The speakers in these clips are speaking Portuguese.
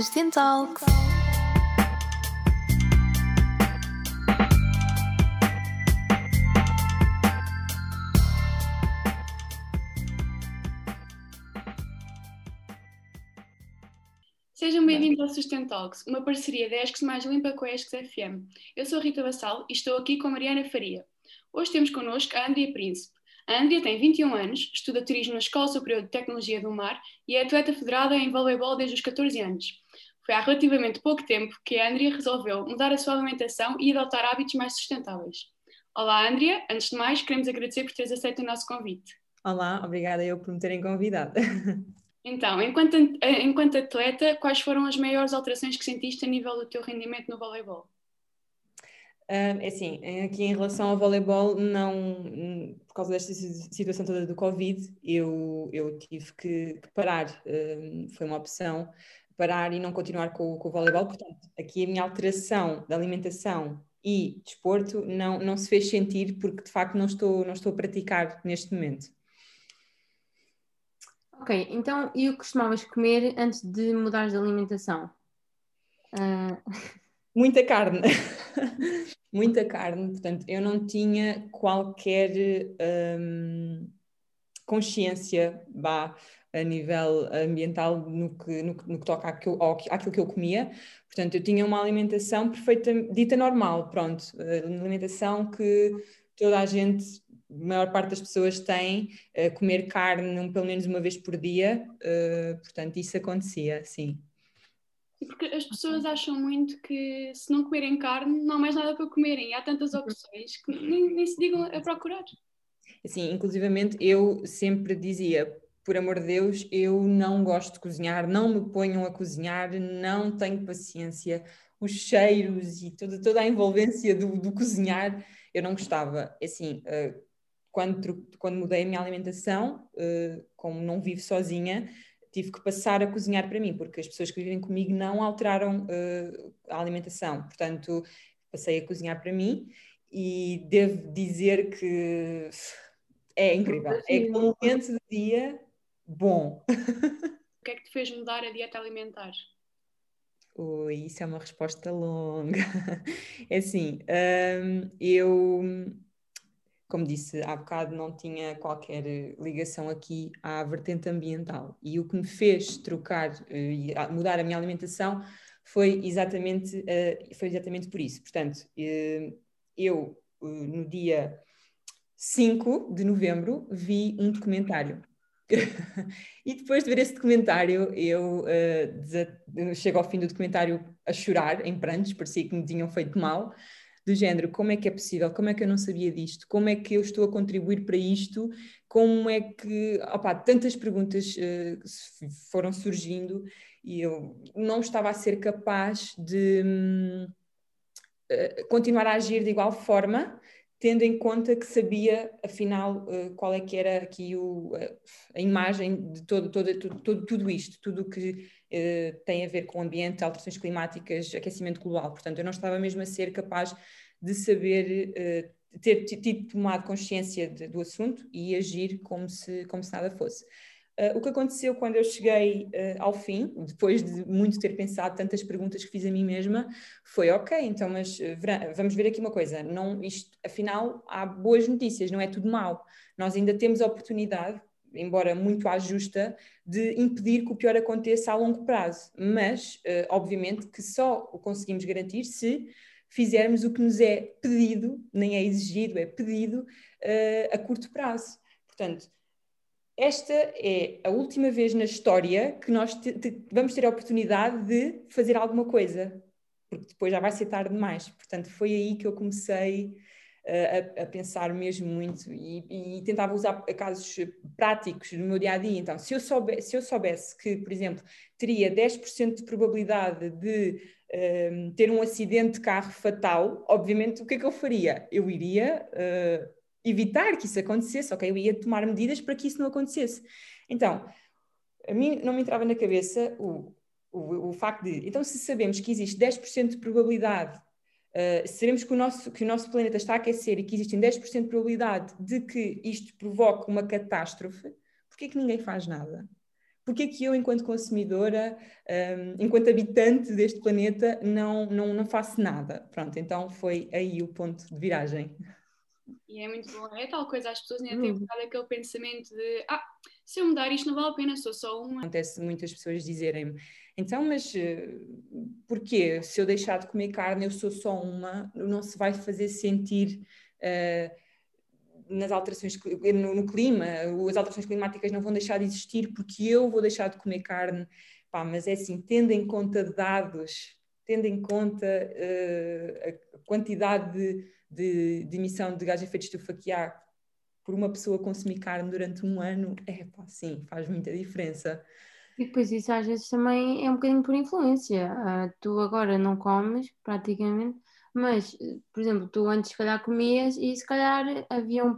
Sustentalks. Sejam bem-vindos ao Sustentalks, uma parceria da ESCS mais limpa com a ESCS FM. Eu sou Rita Bassal e estou aqui com Mariana Faria. Hoje temos connosco a Andrea Príncipe. A Andrea tem 21 anos, estuda turismo na Escola Superior de Tecnologia do Mar e é atleta federada em voleibol desde os 14 anos. Foi há relativamente pouco tempo que a Andrea resolveu mudar a sua alimentação e adotar hábitos mais sustentáveis. Olá, Andrea. Antes de mais, queremos agradecer por teres aceito o nosso convite. Olá, obrigada eu por me terem convidado. Então, enquanto, enquanto atleta, quais foram as maiores alterações que sentiste a nível do teu rendimento no voleibol? é assim, aqui em relação ao voleibol, não, por causa desta situação toda do Covid, eu, eu tive que parar, foi uma opção parar e não continuar com, com o voleibol, portanto, aqui a minha alteração da alimentação e desporto não, não se fez sentir porque de facto não estou, não estou a praticar neste momento. Ok, então e o que costumavas comer antes de mudares de alimentação? Uh... Muita carne. muita carne, portanto, eu não tinha qualquer hum, consciência bah, a nível ambiental no que, no, no que toca àquilo, àquilo, que eu comia. Portanto, eu tinha uma alimentação perfeita, dita normal, pronto, uma alimentação que toda a gente, a maior parte das pessoas tem, uh, comer carne pelo menos uma vez por dia, uh, portanto, isso acontecia, sim. Porque as pessoas acham muito que se não comerem carne, não há mais nada para comerem. E há tantas opções que nem, nem se digam a procurar. Assim, inclusivamente eu sempre dizia, por amor de Deus, eu não gosto de cozinhar, não me ponham a cozinhar, não tenho paciência. Os cheiros e toda, toda a envolvência do, do cozinhar, eu não gostava. Assim, uh, quando, quando mudei a minha alimentação, uh, como não vivo sozinha, tive que passar a cozinhar para mim, porque as pessoas que vivem comigo não alteraram uh, a alimentação. Portanto, passei a cozinhar para mim e devo dizer que é incrível. É um momento do dia bom. O que é que te fez mudar a dieta alimentar? Ui, isso é uma resposta longa. É assim, um, eu como disse há bocado, não tinha qualquer ligação aqui à vertente ambiental. E o que me fez trocar eh, e mudar a minha alimentação foi exatamente, eh, foi exatamente por isso. Portanto, eh, eu no dia 5 de novembro vi um documentário. e depois de ver esse documentário, eu uh, chego ao fim do documentário a chorar em prantos, parecia que me tinham feito mal do género, como é que é possível, como é que eu não sabia disto, como é que eu estou a contribuir para isto, como é que, opá, tantas perguntas uh, foram surgindo e eu não estava a ser capaz de uh, continuar a agir de igual forma, tendo em conta que sabia, afinal, uh, qual é que era aqui o, a imagem de todo, todo, todo, tudo isto, tudo o que tem a ver com o ambiente, alterações climáticas, aquecimento global. Portanto, eu não estava mesmo a ser capaz de saber ter tido tomado consciência de, do assunto e agir como se, como se nada fosse. Uh, o que aconteceu quando eu cheguei uh, ao fim, depois de muito ter pensado tantas perguntas que fiz a mim mesma, foi ok, então, mas vamos ver aqui uma coisa, não, isto, afinal há boas notícias, não é tudo mau. Nós ainda temos a oportunidade, embora muito à justa, de impedir que o pior aconteça a longo prazo. Mas, uh, obviamente, que só o conseguimos garantir se fizermos o que nos é pedido, nem é exigido, é pedido uh, a curto prazo. Portanto, esta é a última vez na história que nós te, te, vamos ter a oportunidade de fazer alguma coisa, porque depois já vai ser tarde demais. Portanto, foi aí que eu comecei uh, a, a, pensar mesmo muito e, e, tentava usar casos práticos no meu dia a dia. Então, se eu, soube, se eu soubesse que, por exemplo, teria 10% de probabilidade de uh, ter um acidente de carro fatal, obviamente o que é que eu faria? Eu iria uh, evitar que isso acontecesse, ok? Eu ia tomar medidas para que isso não acontecesse. Então, a mim não me entrava na cabeça o, o, o facto de, então se sabemos que existe 10% de probabilidade, uh, sabemos que o, nosso, que o nosso planeta está a aquecer e que existem 10% de probabilidade de que isto provoque uma catástrofe, porquê que ninguém faz nada? porque é que eu, enquanto consumidora, um, enquanto habitante deste planeta, não, não, não faço nada? Pronto, então foi aí o ponto de viragem. E é muito bom. É tal coisa, as pessoas ainda têm um bocado aquele pensamento de ah, se eu mudar isto não vale a pena, sou só uma. Acontece muitas pessoas dizerem-me, então, mas uh, porquê? Se eu deixar de comer carne, eu sou só uma, não se vai fazer sentir. Uh, nas alterações no, no, clima, as alterações climáticas não vão deixar de existir porque eu vou deixar de comer carne. Pá, mas é assim, tendo em conta dados, tendo em conta uh, a quantidade de, de, de, emissão de gás de efeito de estufa que há por uma pessoa consumir carne durante um ano, é pá, sim, faz muita diferença. E depois isso às vezes também é um bocadinho por influência. Uh, tu agora não comes praticamente, mas, por exemplo, tu antes se calhar comias e se calhar haviam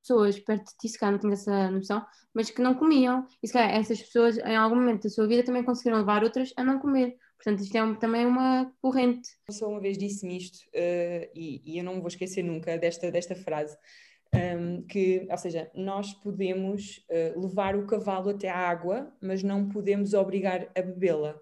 pessoas perto de ti, se calhar não tinha essa noção, mas que não comiam. E se calhar essas pessoas em algum momento da sua vida também conseguiram levar outras a não comer. Portanto, isto é um, também uma corrente. Só uma vez disse-me isto uh, e, e, eu não me vou esquecer nunca desta, desta frase. Um, ehm, que, ou seja, nós podemos uh, levar o cavalo até à água, mas não podemos obrigar a bebê-la.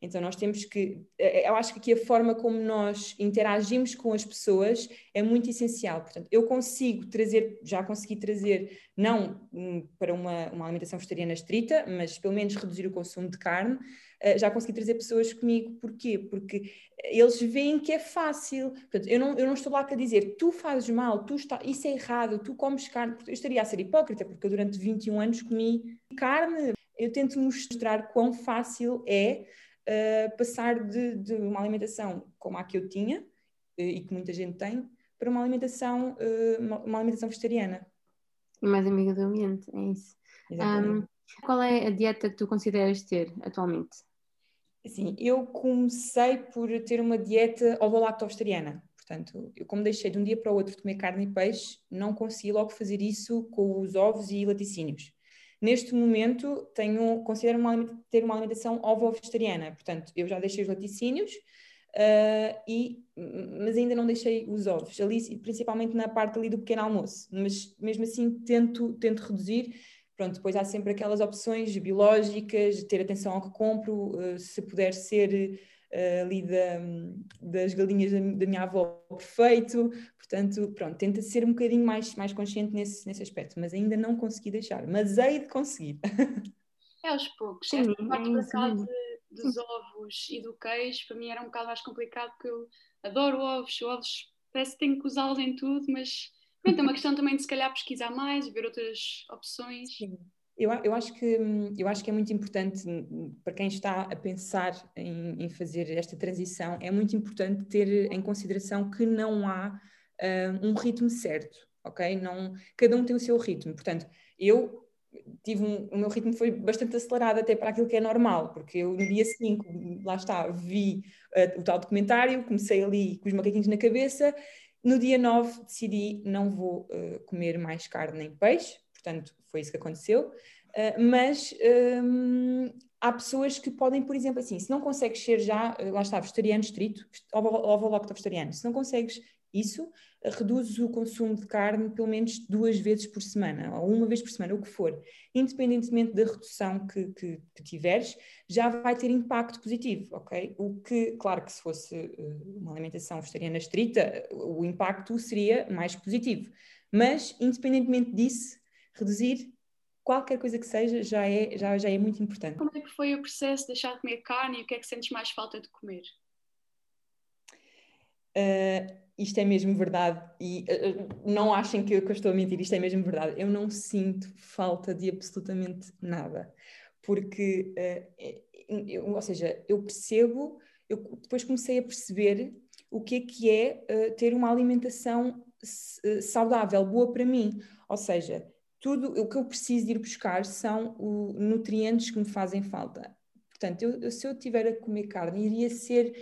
Então nós temos que, eh, eu acho que aqui a forma como nós interagimos com as pessoas é muito essencial. Portanto, eu consigo trazer, já consegui trazer, não hum, para uma, uma alimentação vegetariana estrita, mas pelo menos reduzir o consumo de carne, eh, já consegui trazer pessoas comigo. Porquê? Porque eles veem que é fácil. Portanto, eu não, eu não estou lá para dizer, tu fazes mal, tu está, isso é errado, tu comes carne. Eu estaria a ser hipócrita, porque eu durante 21 anos comi carne eu tento mostrar quão fácil é uh, passar de, de, uma alimentação como a que eu tinha uh, e que muita gente tem para uma alimentação, uh, uma, alimentação vegetariana. E mais amiga do ambiente, é isso. Um, qual é a dieta que tu consideras ter atualmente? Assim, eu comecei por ter uma dieta ovo-lacto-vegetariana. Portanto, eu como deixei de um dia para o outro de comer carne e peixe, não consegui logo fazer isso com os ovos e laticínios. Neste momento, tenho, considero uma, ter uma alimentação ovo-vegetariana, portanto, eu já deixei os laticínios, uh, e, mas ainda não deixei os ovos, ali, principalmente na parte ali do pequeno almoço, mas mesmo assim tento, tento reduzir. Pronto, depois há sempre aquelas opções biológicas, ter atenção ao que compro, uh, se puder ser uh, ali da, das galinhas da, da, minha avó perfeito. Portanto, pronto, tenta ser um bocadinho mais, mais consciente nesse, nesse aspecto, mas ainda não consegui deixar, mas hei de conseguir. É aos poucos. Sim, Esta parte é de, dos ovos e do queijo, para mim era um bocado mais complicado, porque eu adoro ovos, ovos parece que tenho que usá-los em tudo, mas pronto, é uma questão também de se calhar pesquisar mais, ver outras opções. Sim. Eu, eu, acho que, eu acho que é muito importante para quem está a pensar em, em, fazer esta transição, é muito importante ter em consideração que não há uh, um ritmo certo, ok? Não, cada um tem o seu ritmo. Portanto, eu tive um, o meu ritmo foi bastante acelerado até para aquilo que é normal, porque eu no dia 5, lá está, vi uh, o tal documentário, comecei ali com os macaquinhos na cabeça, no dia 9 decidi não vou uh, comer mais carne nem peixe, portanto foi isso que aconteceu. Uh, mas um, há pessoas que podem, por exemplo, assim, se não consegues ser já, eh, lá está, vegetariano estrito, ovo-lacto vegetariano, se não consegues isso, reduzes o consumo de carne pelo menos duas vezes por semana, ou uma vez por semana, o que for. Independentemente da redução que, que, que tiveres, já vai ter impacto positivo, ok? O que, claro que se fosse uma alimentação vegetariana estrita, o impacto seria mais positivo. Mas, independentemente disso, reduzir qualquer coisa que seja já é, já, já é muito importante. Como é que foi o processo de deixar de comer carne e o que é que sentes mais falta de comer? Uh, isto é mesmo verdade e uh, não achem que eu, que eu, estou a mentir, isto é mesmo verdade. Eu não sinto falta de absolutamente nada, porque, uh, eu, ou seja, eu percebo, eu depois comecei a perceber o que é que é ter uma alimentação saudável, boa para mim. Ou seja, tudo o que eu preciso de ir buscar são os nutrientes que me fazem falta. Portanto, eu, se eu tiver a comer carne, iria ser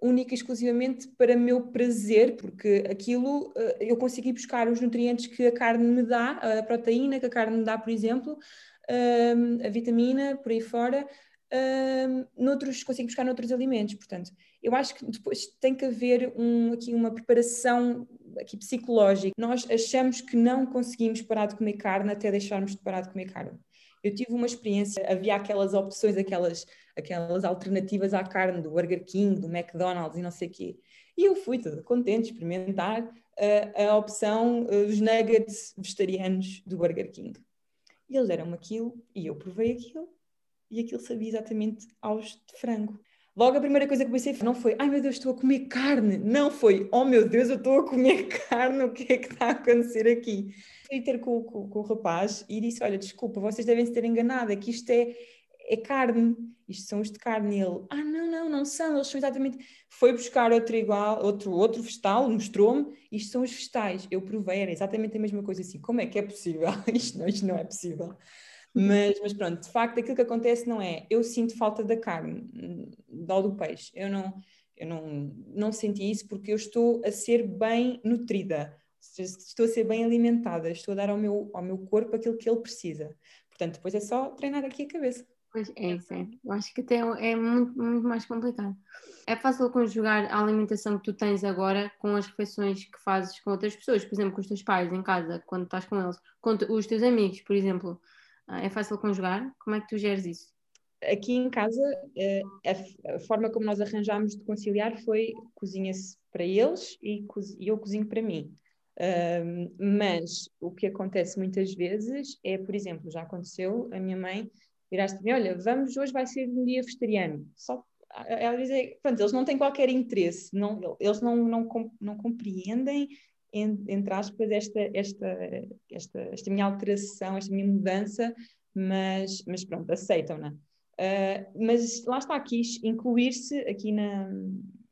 única e exclusivamente para meu prazer, porque aquilo eh, eu consigo ir buscar os nutrientes que a carne me dá, a proteína que a carne me dá, por exemplo, ehm, a vitamina, por aí fora, um, noutros, consigo buscar noutros alimentos. Portanto, eu acho que depois tem que haver um, aqui uma preparação aqui psicológica. Nós achamos que não conseguimos parar de comer carne até deixarmos de parar de comer carne. Eu tive uma experiência, havia aquelas opções, aquelas, aquelas alternativas à carne do Burger King, do McDonald's e não sei o quê. E eu fui toda contente experimentar uh, a opção, uh, os nuggets vegetarianos do Burger King. E eles deram-me aquilo e eu provei aquilo e aquilo sabia exatamente aos de frango. Logo a primeira coisa que pensei não foi, ai meu Deus, estou a comer carne. Não foi, oh meu Deus, eu estou a comer carne, o que é que está a acontecer aqui? Fui ter com, com, com o rapaz e disse, olha, desculpa, vocês devem se ter enganado, é que isto é, é carne, isto são os de carne. E ele, ah não, não, não são, eles são exatamente... Foi buscar outro igual, outro, outro vegetal, mostrou-me, isto são os vegetais. Eu provei, era exatamente a mesma coisa assim, como é que é possível? isto, não, isto não é possível. Mas, mas pronto, de facto, aquilo que acontece não é eu sinto falta da carne, do peixe. Eu não, eu não, não senti isso porque eu estou a ser bem nutrida, estou a ser bem alimentada, estou a dar ao meu, ao meu corpo aquilo que ele precisa. Portanto, depois é só treinar aqui a cabeça. Pois é, isso é. Eu acho que até é muito, muito mais complicado. É fácil conjugar a alimentação que tu tens agora com as refeições que fazes com outras pessoas, por exemplo, com os teus pais em casa, quando estás com eles, com os teus amigos, por exemplo. Ah, é fácil conjugar? Como é que tu geres isso? Aqui em casa, eh, a forma como nós arranjámos de conciliar foi cozinha-se para eles e eu cozinho para mim. mas o que acontece muitas vezes é, por exemplo, já aconteceu, a minha mãe viraste me olha, vamos, hoje vai ser um dia vegetariano. Só, ela diz, pronto, eles não têm qualquer interesse, não, eles não, não, não compreendem entre aspas, esta, esta, esta, esta minha alteração, esta minha mudança, mas, mas pronto, aceitam-na. Uh, mas lá está, quis incluir-se aqui na,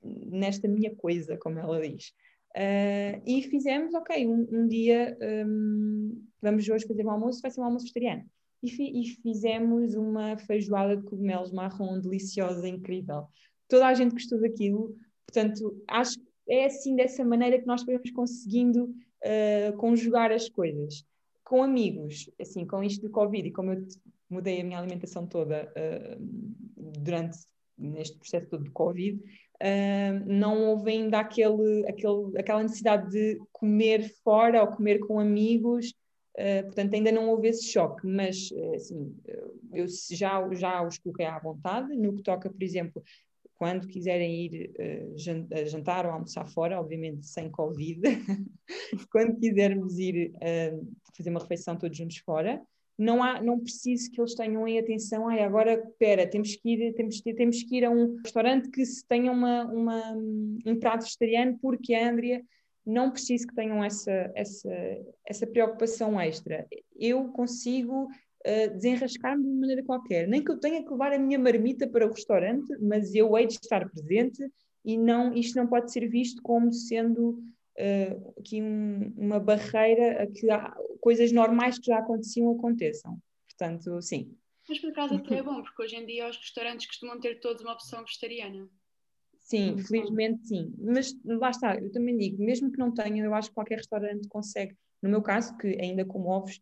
nesta minha coisa, como ela diz. Uh, e fizemos, ok, um, um dia um, vamos hoje fazer um almoço, vai ser um almoço vegetariano. E, fi, e, fizemos uma feijoada de cogumelos marrom deliciosa, incrível. Toda a gente gostou daquilo, portanto, acho que é assim, dessa maneira que nós vamos conseguindo uh, conjugar as coisas. Com amigos, assim, com isto do Covid e como eu mudei a minha alimentação toda uh, durante neste processo todo do Covid, uh, não houve ainda aquele, aquele, aquela necessidade de comer fora ou comer com amigos, uh, portanto ainda não houve esse choque, mas assim, eu já, já os coloquei à vontade, no que toca, por exemplo, quando quiserem ir uh, jantar ou almoçar fora, obviamente sem Covid, quando quisermos ir uh, fazer uma refeição todos juntos fora, não, há, não preciso que eles tenham em atenção, ai, agora, espera, temos que ir, temos, temos que ir a um restaurante que se tenha uma, uma, um prato vegetariano, porque a Andrea não preciso que tenham essa, essa, essa preocupação extra. Eu consigo uh, desenrascar-me de uma maneira qualquer. Nem que eu tenha que levar a minha marmita para o restaurante, mas eu hei de estar presente e não, isto não pode ser visto como sendo uh, aqui um, uma barreira a que coisas normais que já aconteciam aconteçam. Portanto, sim. Mas por acaso até é bom, porque hoje em dia os restaurantes costumam ter todos uma opção vegetariana. Sim, felizmente sim. Mas lá está, eu também digo, mesmo que não tenha, eu acho que qualquer restaurante consegue. No meu caso, que ainda como ovos,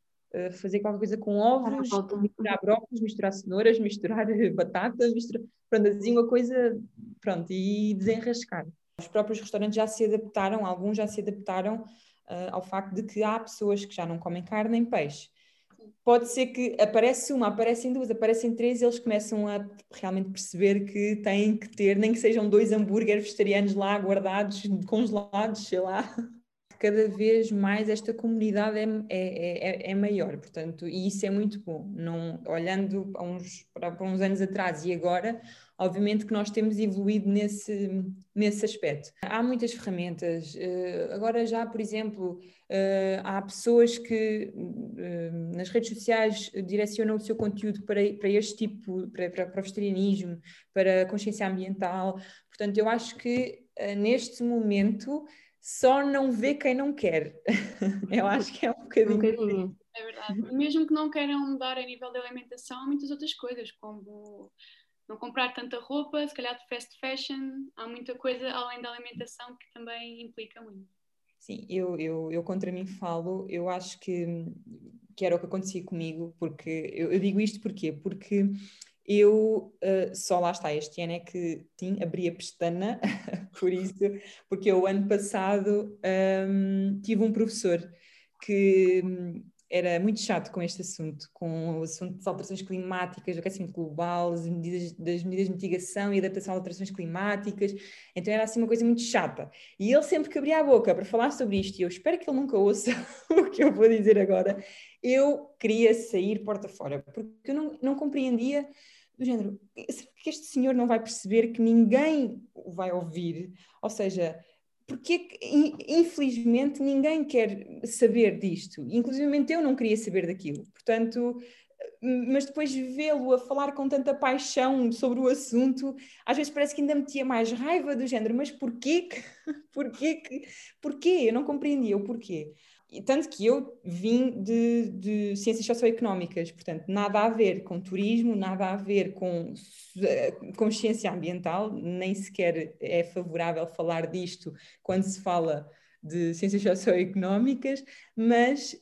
fazer qualquer coisa com ovos, misturar brócolis, misturar cenouras, misturar batatas, misturar, pronto, assim uma coisa, pronto, e desenrascar. Os próprios restaurantes já se adaptaram, alguns já se adaptaram uh, ao facto de que há pessoas que já não comem carne nem peixe. Pode ser que aparece uma, aparecem duas, aparecem três, eles começam a realmente perceber que têm que ter, nem que sejam dois hambúrgueres vegetarianos lá guardados, congelados, sei lá, cada vez mais esta comunidade é, é, é, é, maior, portanto, e isso é muito bom. Não, olhando para uns, para, uns anos atrás e agora, obviamente que nós temos evoluído nesse, nesse aspecto. Há muitas ferramentas. Eh, agora já, por exemplo, eh, há pessoas que eh, nas redes sociais direcionam o seu conteúdo para, para este tipo, para, para, para o vegetarianismo, para a consciência ambiental. Portanto, eu acho que neste momento só não vê quem não quer. Eu acho que é um bocadinho. Um bocadinho. É verdade. Mesmo que não queiram mudar a nível de alimentação, há muitas outras coisas, como não comprar tanta roupa, se calhar de fast fashion, há muita coisa além da alimentação que também implica muito. Sim, eu, eu, eu contra mim falo, eu acho que, que era o que acontecia comigo, porque eu, eu digo isto porquê? Porque eu uh, só lá está, este ano é que sim, abri a pestana, por isso, porque eu ano passado um, tive um professor que era muito chato com este assunto, com o assunto das alterações climáticas, do aquecimento global, as medidas, das medidas de mitigação e adaptação às alterações climáticas. Então era assim uma coisa muito chata. E ele sempre que abria a boca para falar sobre isto, e eu espero que ele nunca ouça o que eu vou dizer agora, eu queria sair porta fora, porque eu não, não compreendia do género, será que este senhor não vai perceber que ninguém o vai ouvir? Ou seja, porque infelizmente ninguém quer saber disto, inclusive eu não queria saber daquilo. Portanto, mas depois vê-lo a falar com tanta paixão sobre o assunto, às vezes parece que ainda metia mais raiva do género, mas porquê porquê porquê? Eu não compreendia o porquê. E tanto que eu vim de, de, ciências socioeconómicas, portanto, nada a ver com turismo, nada a ver com eh, consciência ambiental, nem sequer é favorável falar disto quando se fala de ciências socioeconómicas, mas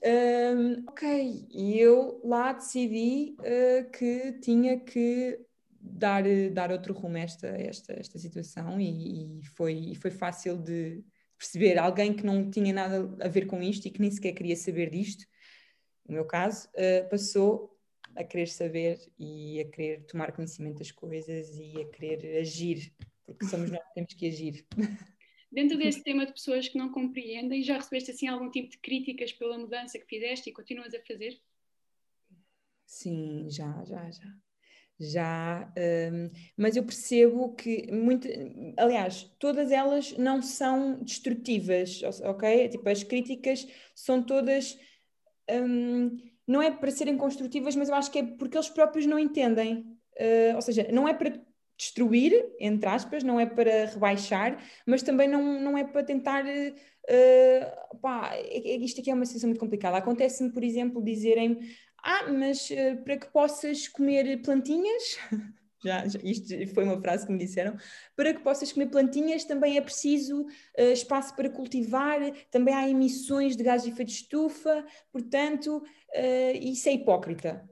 um, ok, eu lá decidi uh, que tinha que dar, dar outro rumo a esta, esta, esta situação e, e foi, foi fácil de, perceber alguém que não tinha nada a ver com isto e que nem sequer queria saber disto, no meu caso, uh, passou a querer saber e a querer tomar conhecimento das coisas e a querer agir, porque somos nós que temos que agir. Dentro desse tema de pessoas que não compreendem, já recebeste assim algum tipo de críticas pela mudança que fizeste e continuas a fazer? Sim, já, já, já já, um, mas eu percebo que muito, aliás, todas elas não são destrutivas, ok? Tipo, as críticas são todas, um, não é para serem construtivas, mas eu acho que é porque eles próprios não entendem, uh, ou seja, não é para destruir, entre aspas, não é para rebaixar, mas também não, não é para tentar. Uh, pá, é, é, isto aqui é uma situação muito complicada. Acontece-me, por exemplo, dizerem ah, mas uh, para que possas comer plantinhas, já, já, isto foi uma frase que me disseram, para que possas comer plantinhas também é preciso uh, espaço para cultivar, também há emissões de gases de efeito de estufa, portanto, uh, isso é hipócrita.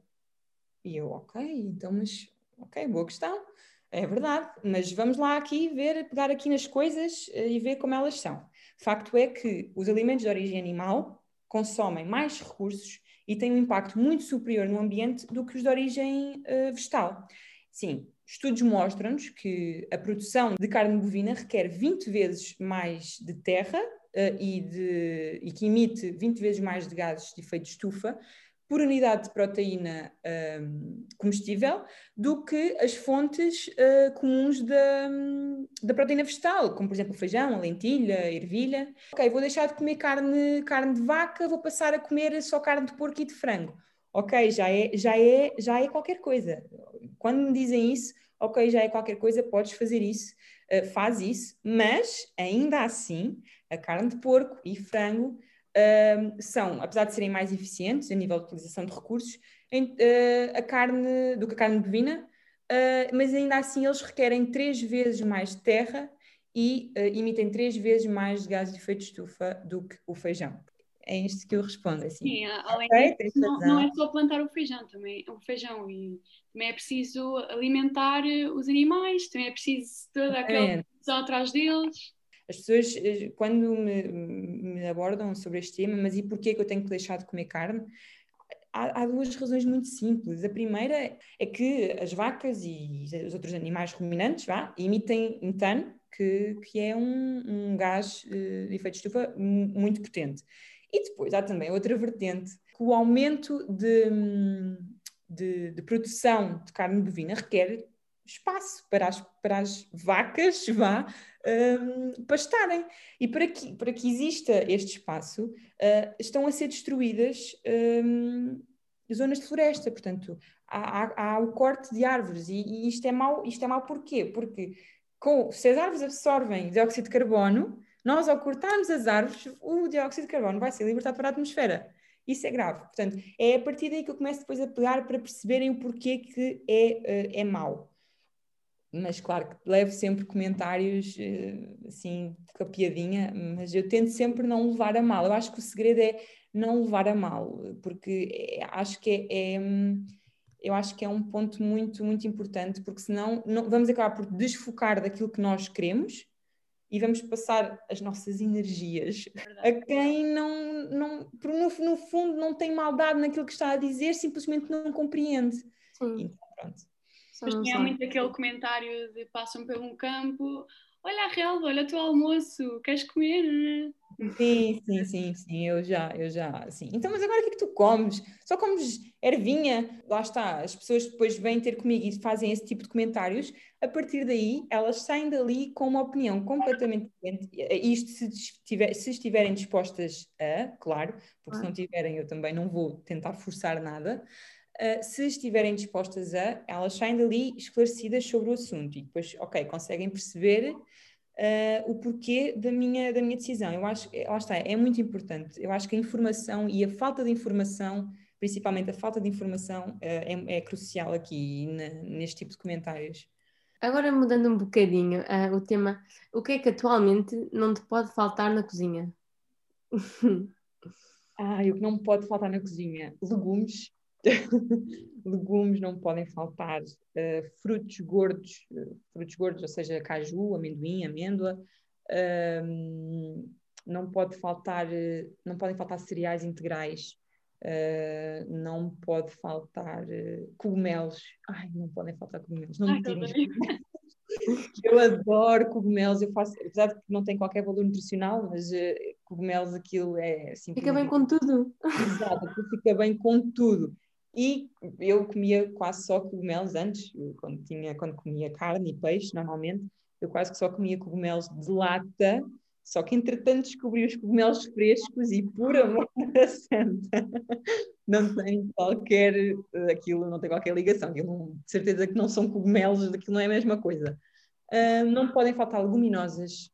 E eu, ok, então, mas, ok, boa questão, é verdade, mas vamos lá aqui ver, pegar aqui nas coisas e ver como elas são. Facto é que os alimentos de origem animal consomem mais recursos e têm um impacto muito superior no ambiente do que os de origem uh, vegetal. Sim, estudos mostram-nos que a produção de carne bovina requer 20 vezes mais de terra uh, e, de, e que emite 20 vezes mais de gases de efeito de estufa por unidade de proteína um, comestível do que as fontes uh, comuns da, da proteína vegetal, como por exemplo o feijão, a lentilha, a ervilha. Ok, vou deixar de comer carne, carne de vaca, vou passar a comer só carne de porco e de frango. Ok, já é, já é, já é qualquer coisa. Quando me dizem isso, ok, já é qualquer coisa, podes fazer isso, uh, faz isso, mas ainda assim, a carne de porco e frango uh, são, apesar de serem mais eficientes a nível de utilização de recursos, em, uh, a carne do que a carne bovina, uh, mas ainda assim eles requerem três vezes mais terra e ah, emitem três vezes mais gases de efeito de estufa do que o feijão. É isto que eu respondo assim. Sim, além okay, disso, não, não, é só plantar o feijão, também o feijão e também é preciso alimentar os animais, também é preciso toda aquela produção atrás deles. As pessoas, eh, quando me, me, abordam sobre este tema, mas e porquê que eu tenho que deixar de comer carne? Há, há, duas razões muito simples. A primeira é que as vacas e os outros animais ruminantes vá, emitem metano, que, que é um, um gás eh, de efeito de estufa muito potente. E depois há também outra vertente, que o aumento de, de, de produção de carne bovina requer espaço para as, para as vacas vá, um, pastarem. E para que, para que exista este espaço, uh, estão a ser destruídas um, zonas de floresta. Portanto, há, há, há, o corte de árvores. E, e, isto é mau, isto é mau porquê? Porque com, se as árvores absorvem dióxido de carbono, nós ao cortarmos as árvores, o dióxido de carbono vai ser libertado para a atmosfera. Isso é grave. Portanto, é a partir daí que eu começo depois a pegar para perceberem o porquê que é, uh, é mau mas claro que levo sempre comentários eh, assim com a piadinha, mas eu tento sempre não levar a mal. Eu acho que o segredo é não levar a mal, porque é, acho que é, é, eu acho que é um ponto muito muito importante, porque senão não, vamos acabar por desfocar daquilo que nós queremos e vamos passar as nossas energias a quem não, não, no, no fundo não tem maldade naquilo que está a dizer, simplesmente não compreende. Sim. Então, pronto. Mas tinha muito aquele comentário de passam por um campo, olha a relva, olha o teu almoço, queres comer? Sim, sim, sim, sim, eu já, eu já, sim. Então, mas agora o que é que tu comes? Só comes ervinha? Lá está, as pessoas depois vêm ter comigo e fazem esse tipo de comentários, a partir daí elas saem dali com uma opinião completamente diferente, isto se, estiver, se estiverem dispostas a, claro, porque se não tiverem eu também não vou tentar forçar nada, Uh, se estiverem dispostas a, elas saem dali esclarecidas sobre o assunto e depois, ok, conseguem perceber uh, o porquê da minha, da minha decisão. Eu acho, lá está, é muito importante. Eu acho que a informação e a falta de informação, principalmente a falta de informação, uh, é, é, crucial aqui na, neste tipo de comentários. Agora mudando um bocadinho uh, o tema, o que é que atualmente não te pode faltar na cozinha? ah, o que não pode faltar na cozinha? Legumes. legumes não podem faltar, uh, frutos gordos, uh, frutos gordos, ou seja, caju, amendoim, amêndoa, uh, não pode faltar, eh, não podem faltar cereais integrais, não pode faltar cogumelos, ai, não podem faltar cogumelos, não me tirem Eu adoro cogumelos, eu faço, apesar de que não tem qualquer valor nutricional, mas cogumelos aquilo é assim. Fica bem com tudo. Exato, fica bem com tudo. E eu comia quase só cogumelos antes, quando, tinha, quando comia carne e peixe, normalmente, eu quase que só comia cogumelos de lata, só que entretanto descobri os cogumelos frescos e por amor da santa, não tem qualquer, aquilo não tem qualquer ligação, aquilo, de certeza que não são cogumelos, aquilo não é a mesma coisa. Uh, não podem faltar leguminosas,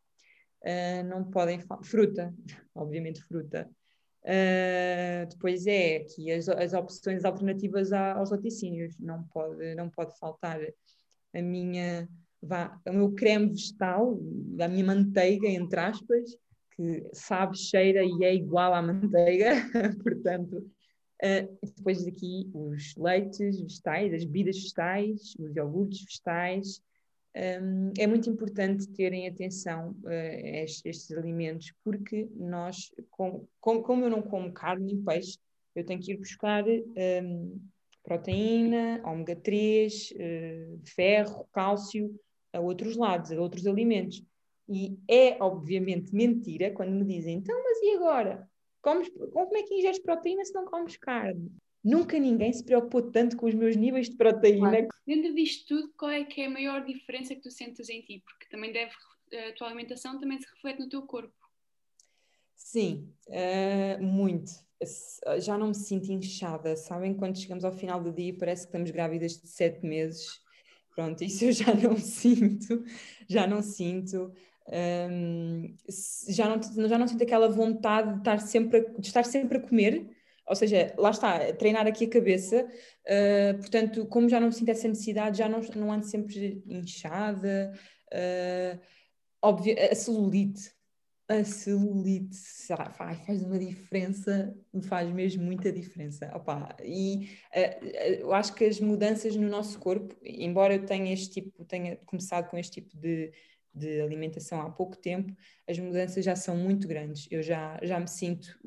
uh, não podem faltar fruta, obviamente fruta, Uh, depois é que as, as opções alternativas aos laticínios, não pode, não pode faltar a minha, vá, o meu creme vegetal, a minha manteiga, entre aspas, que sabe, cheira e é igual à manteiga, portanto, uh, depois daqui os leites vegetais, as bebidas vegetais, os iogurtes vegetais, é muito importante terem atenção uh, a estes, alimentos, porque nós, com, com, como eu não como carne nem peixe, eu tenho que ir buscar um, proteína, ômega 3, uh, eh, ferro, cálcio a outros lados, a outros alimentos. E é obviamente mentira quando me dizem, então, mas e agora? Comes, como é que ingeres proteína se não comes carne? Nunca ninguém se preocupou tanto com os meus níveis de proteína. Claro. Dentro disto tudo, qual é que é a maior diferença que tu sentes em ti? Porque também deve, a tua alimentação também se reflete no teu corpo. Sim, uh, muito. Já não me sinto inchada, sabem? Quando chegamos ao final do dia parece que estamos grávidas de sete meses. Pronto, isso eu já não sinto, já não sinto. Um, já, não, já não sinto aquela vontade de estar sempre a, de estar sempre a comer, ou seja, lá está, treinar aqui a cabeça, uh, portanto, como já não sinto essa necessidade, já não, não ando sempre inchada, uh, óbvio, a celulite, a celulite faz, faz uma diferença, faz mesmo muita diferença. Opa, e uh, eu acho que as mudanças no nosso corpo, embora eu tenha este tipo, tenha começado com este tipo de de alimentação há pouco tempo, as mudanças já são muito grandes. Eu já, já me sinto,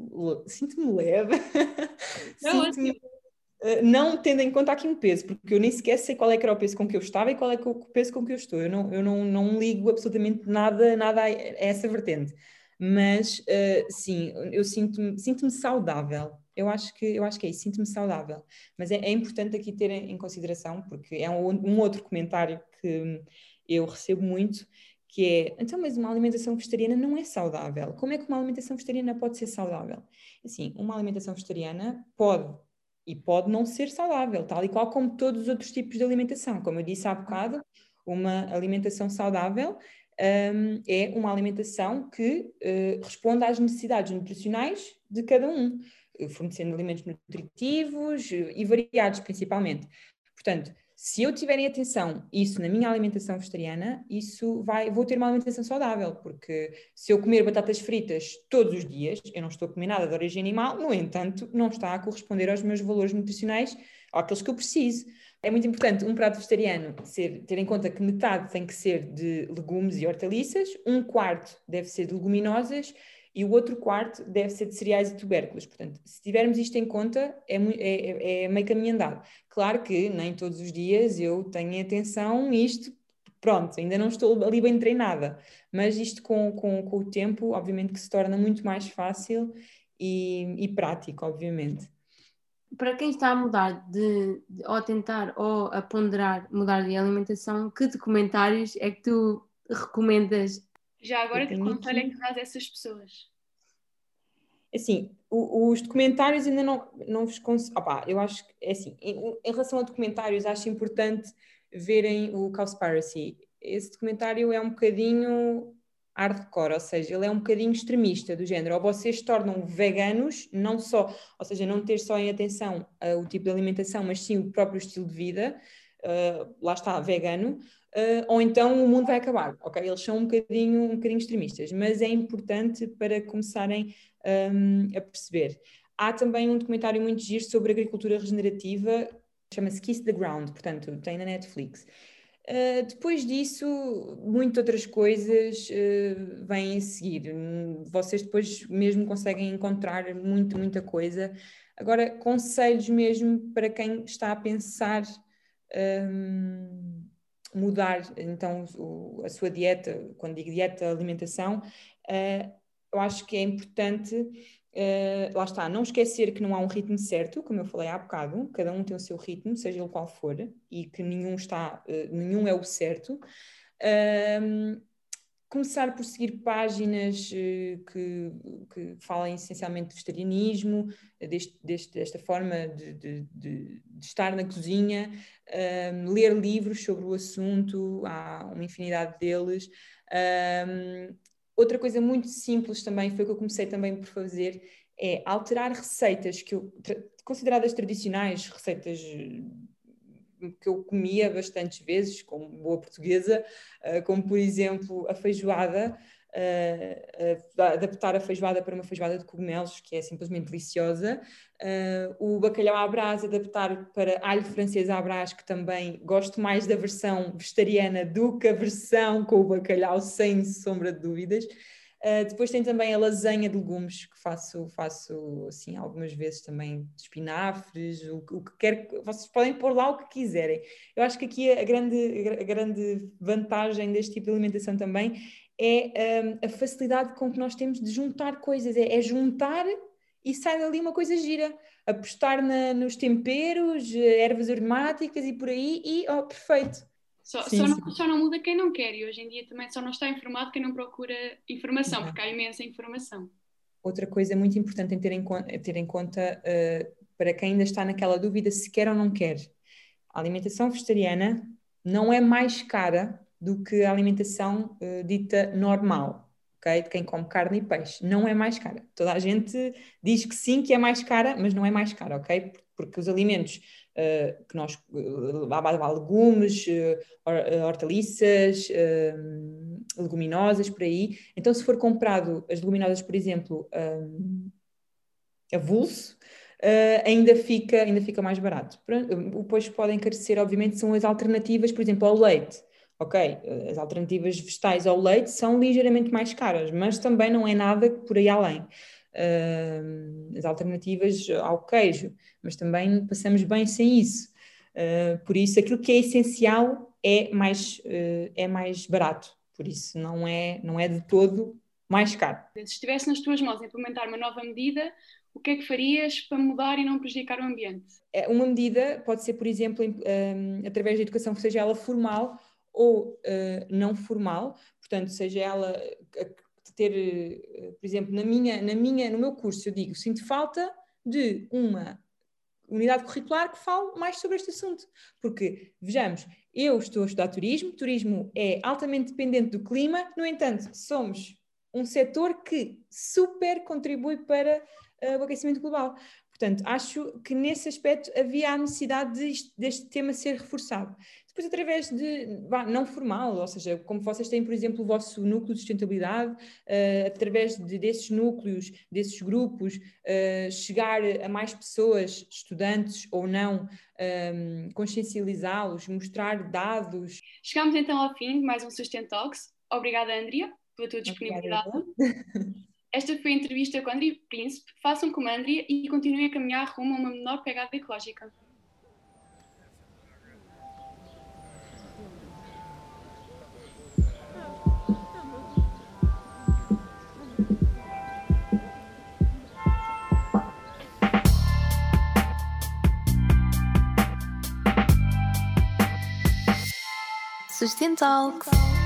sinto-me leve, sinto-me, uh, não tendo em conta aqui um peso, porque eu nem sequer sei qual é que era o peso com que eu estava e qual é, o peso com que eu estou. Eu não, eu não, não ligo absolutamente nada, nada a essa vertente. Mas uh, sim, eu sinto-me sinto saudável. Eu acho que eu acho que é isso, sinto-me saudável. Mas é, é, importante aqui ter em consideração, porque é um, um outro comentário que eu recebo muito, que é, então, mas uma alimentação vegetariana não é saudável. Como é que uma alimentação vegetariana pode ser saudável? Assim, uma alimentação vegetariana pode e pode não ser saudável, tal e qual como todos os outros tipos de alimentação. Como eu disse há bocado, uma alimentação saudável um, é uma alimentação que uh, responde às necessidades nutricionais de cada um, fornecendo alimentos nutritivos e variados principalmente. Portanto, se eu tiver em atenção isso na minha alimentação vegetariana, isso vai, vou ter uma alimentação saudável, porque se eu comer batatas fritas todos os dias, eu não estou a comer nada de origem animal, no entanto, não está a corresponder aos meus valores nutricionais, àqueles que eu preciso. É muito importante um prato vegetariano ser, ter em conta que metade tem que ser de legumes e hortaliças, um quarto deve ser de leguminosas e o outro quarto deve ser de cereais e tubérculos. Portanto, se tivermos isto em conta, é, é, é meio caminho andado. Claro que nem todos os dias eu tenho atenção isto, pronto, ainda não estou ali bem treinada, mas isto com, com, com o tempo, obviamente que se torna muito mais fácil e, e prático, obviamente. Para quem está a mudar de, de, ou a tentar ou a ponderar mudar de alimentação, que documentários é que tu recomendas já agora, que conselho é que dás a essas pessoas? Assim, o, os documentários ainda não, não vos consigo. eu acho que é assim, em, em, relação a documentários, acho importante verem o Cowspiracy. Esse documentário é um bocadinho hardcore, ou seja, ele é um bocadinho extremista do género. Ou vocês tornam veganos, não só, ou seja, não ter só em atenção uh, o tipo de alimentação, mas sim o próprio estilo de vida, uh, lá está, vegano, uh, ou então o mundo vai acabar, ok? Eles são um bocadinho, um bocadinho extremistas, mas é importante para começarem um, a perceber. Há também um documentário muito giro sobre agricultura regenerativa, chama-se Kiss the Ground, portanto, tem na Netflix. Uh, depois disso, muitas outras coisas uh, vêm a seguir. Vocês depois mesmo conseguem encontrar muito, muita coisa. Agora, conselhos mesmo para quem está a pensar um, mudar então o, a sua dieta, quando digo dieta, alimentação, uh, eu acho que é importante, uh, lá está, não esquecer que não há um ritmo certo, como eu falei há bocado, cada um tem o seu ritmo, seja ele qual for, e que nenhum está, uh, nenhum é o certo. Uh, começar por seguir páginas uh, que, que falem essencialmente de vegetarianismo, deste, deste, desta forma de, de, de, de, estar na cozinha, uh, ler livros sobre o assunto, há uma infinidade deles. Uh, outra coisa muito simples também, foi o que eu comecei também por fazer, é alterar receitas que eu, consideradas tradicionais, receitas que eu comia bastantes vezes, como boa portuguesa, uh, como por exemplo a feijoada, uh, adaptar a feijoada para uma feijoada de cogumelos, que é simplesmente deliciosa, o bacalhau à brás, adaptar para alho francês à brás, que também gosto mais da versão vegetariana do que a versão com o bacalhau, sem sombra de dúvidas. Uh, depois tem também a lasanha de legumes, que faço, faço assim algumas vezes também espinafres, o, o, que quer, vocês podem pôr lá o que quiserem. Eu acho que aqui a grande, a grande vantagem deste tipo de alimentação também é um, a facilidade com que nós temos de juntar coisas, é, é juntar e sai dali uma coisa gira. Apostar na, nos temperos, ervas aromáticas e por aí, e oh, perfeito. Só, sim, só, não, só, não, muda quem não quer e hoje em dia também só não está informado quem não procura informação, porque há imensa informação. Outra coisa muito importante em ter em, ter em conta uh, para quem ainda está naquela dúvida se quer ou não quer, a alimentação vegetariana não é mais cara do que a alimentação uh, dita normal, ok? De quem come carne e peixe. Não é mais cara. Toda a gente diz que sim, que é mais cara, mas não é mais cara, ok? Porque os alimentos uh, que nós uh, legumes, uh, hortaliças, leguminosas por aí. Então, se for comprado as leguminosas, por exemplo, avulso, Uh, ainda, fica, ainda fica mais barato. Depois podem encarecer, obviamente, são as alternativas, por exemplo, ao leite. Ok, as alternativas vegetais ao leite são ligeiramente mais caras, mas também não é nada por aí além uh, as alternativas ao queijo, mas também passamos bem sem isso. Uh, por isso, aquilo que é essencial é mais, uh, é mais barato, por isso não é, não é de todo mais caro. Se estivesse nas tuas mãos implementar uma nova medida, o que é que farias para mudar e não prejudicar o ambiente? É, uma medida pode ser, por exemplo, um, através da educação, seja ela formal ou uh, não formal, portanto, seja ela ter, eh, por exemplo, na minha, na minha, no meu curso, eu digo, sinto falta de uma unidade curricular que fale mais sobre este assunto. Porque, vejamos, eu estou a estudar turismo, turismo é altamente dependente do clima, no entanto, somos um setor que super contribui para uh, o aquecimento global. Portanto, acho que nesse aspecto havia a necessidade de, deste tema ser reforçado. Depois, através de, bah, não formal, ou seja, como vocês têm, por exemplo, o vosso núcleo de sustentabilidade, uh, através de, desses núcleos, desses grupos, uh, chegar a mais pessoas, estudantes ou não, um, ehm, consciencializá-los, mostrar dados. Chegamos então ao fim de mais um Sustent Talks. Obrigada, Andrea, pela tua disponibilidade. Esta foi a entrevista com a Andrea Príncipe. Façam como a Andrea e continuem a caminhar rumo a uma menor pegada ecológica. Sustentalks.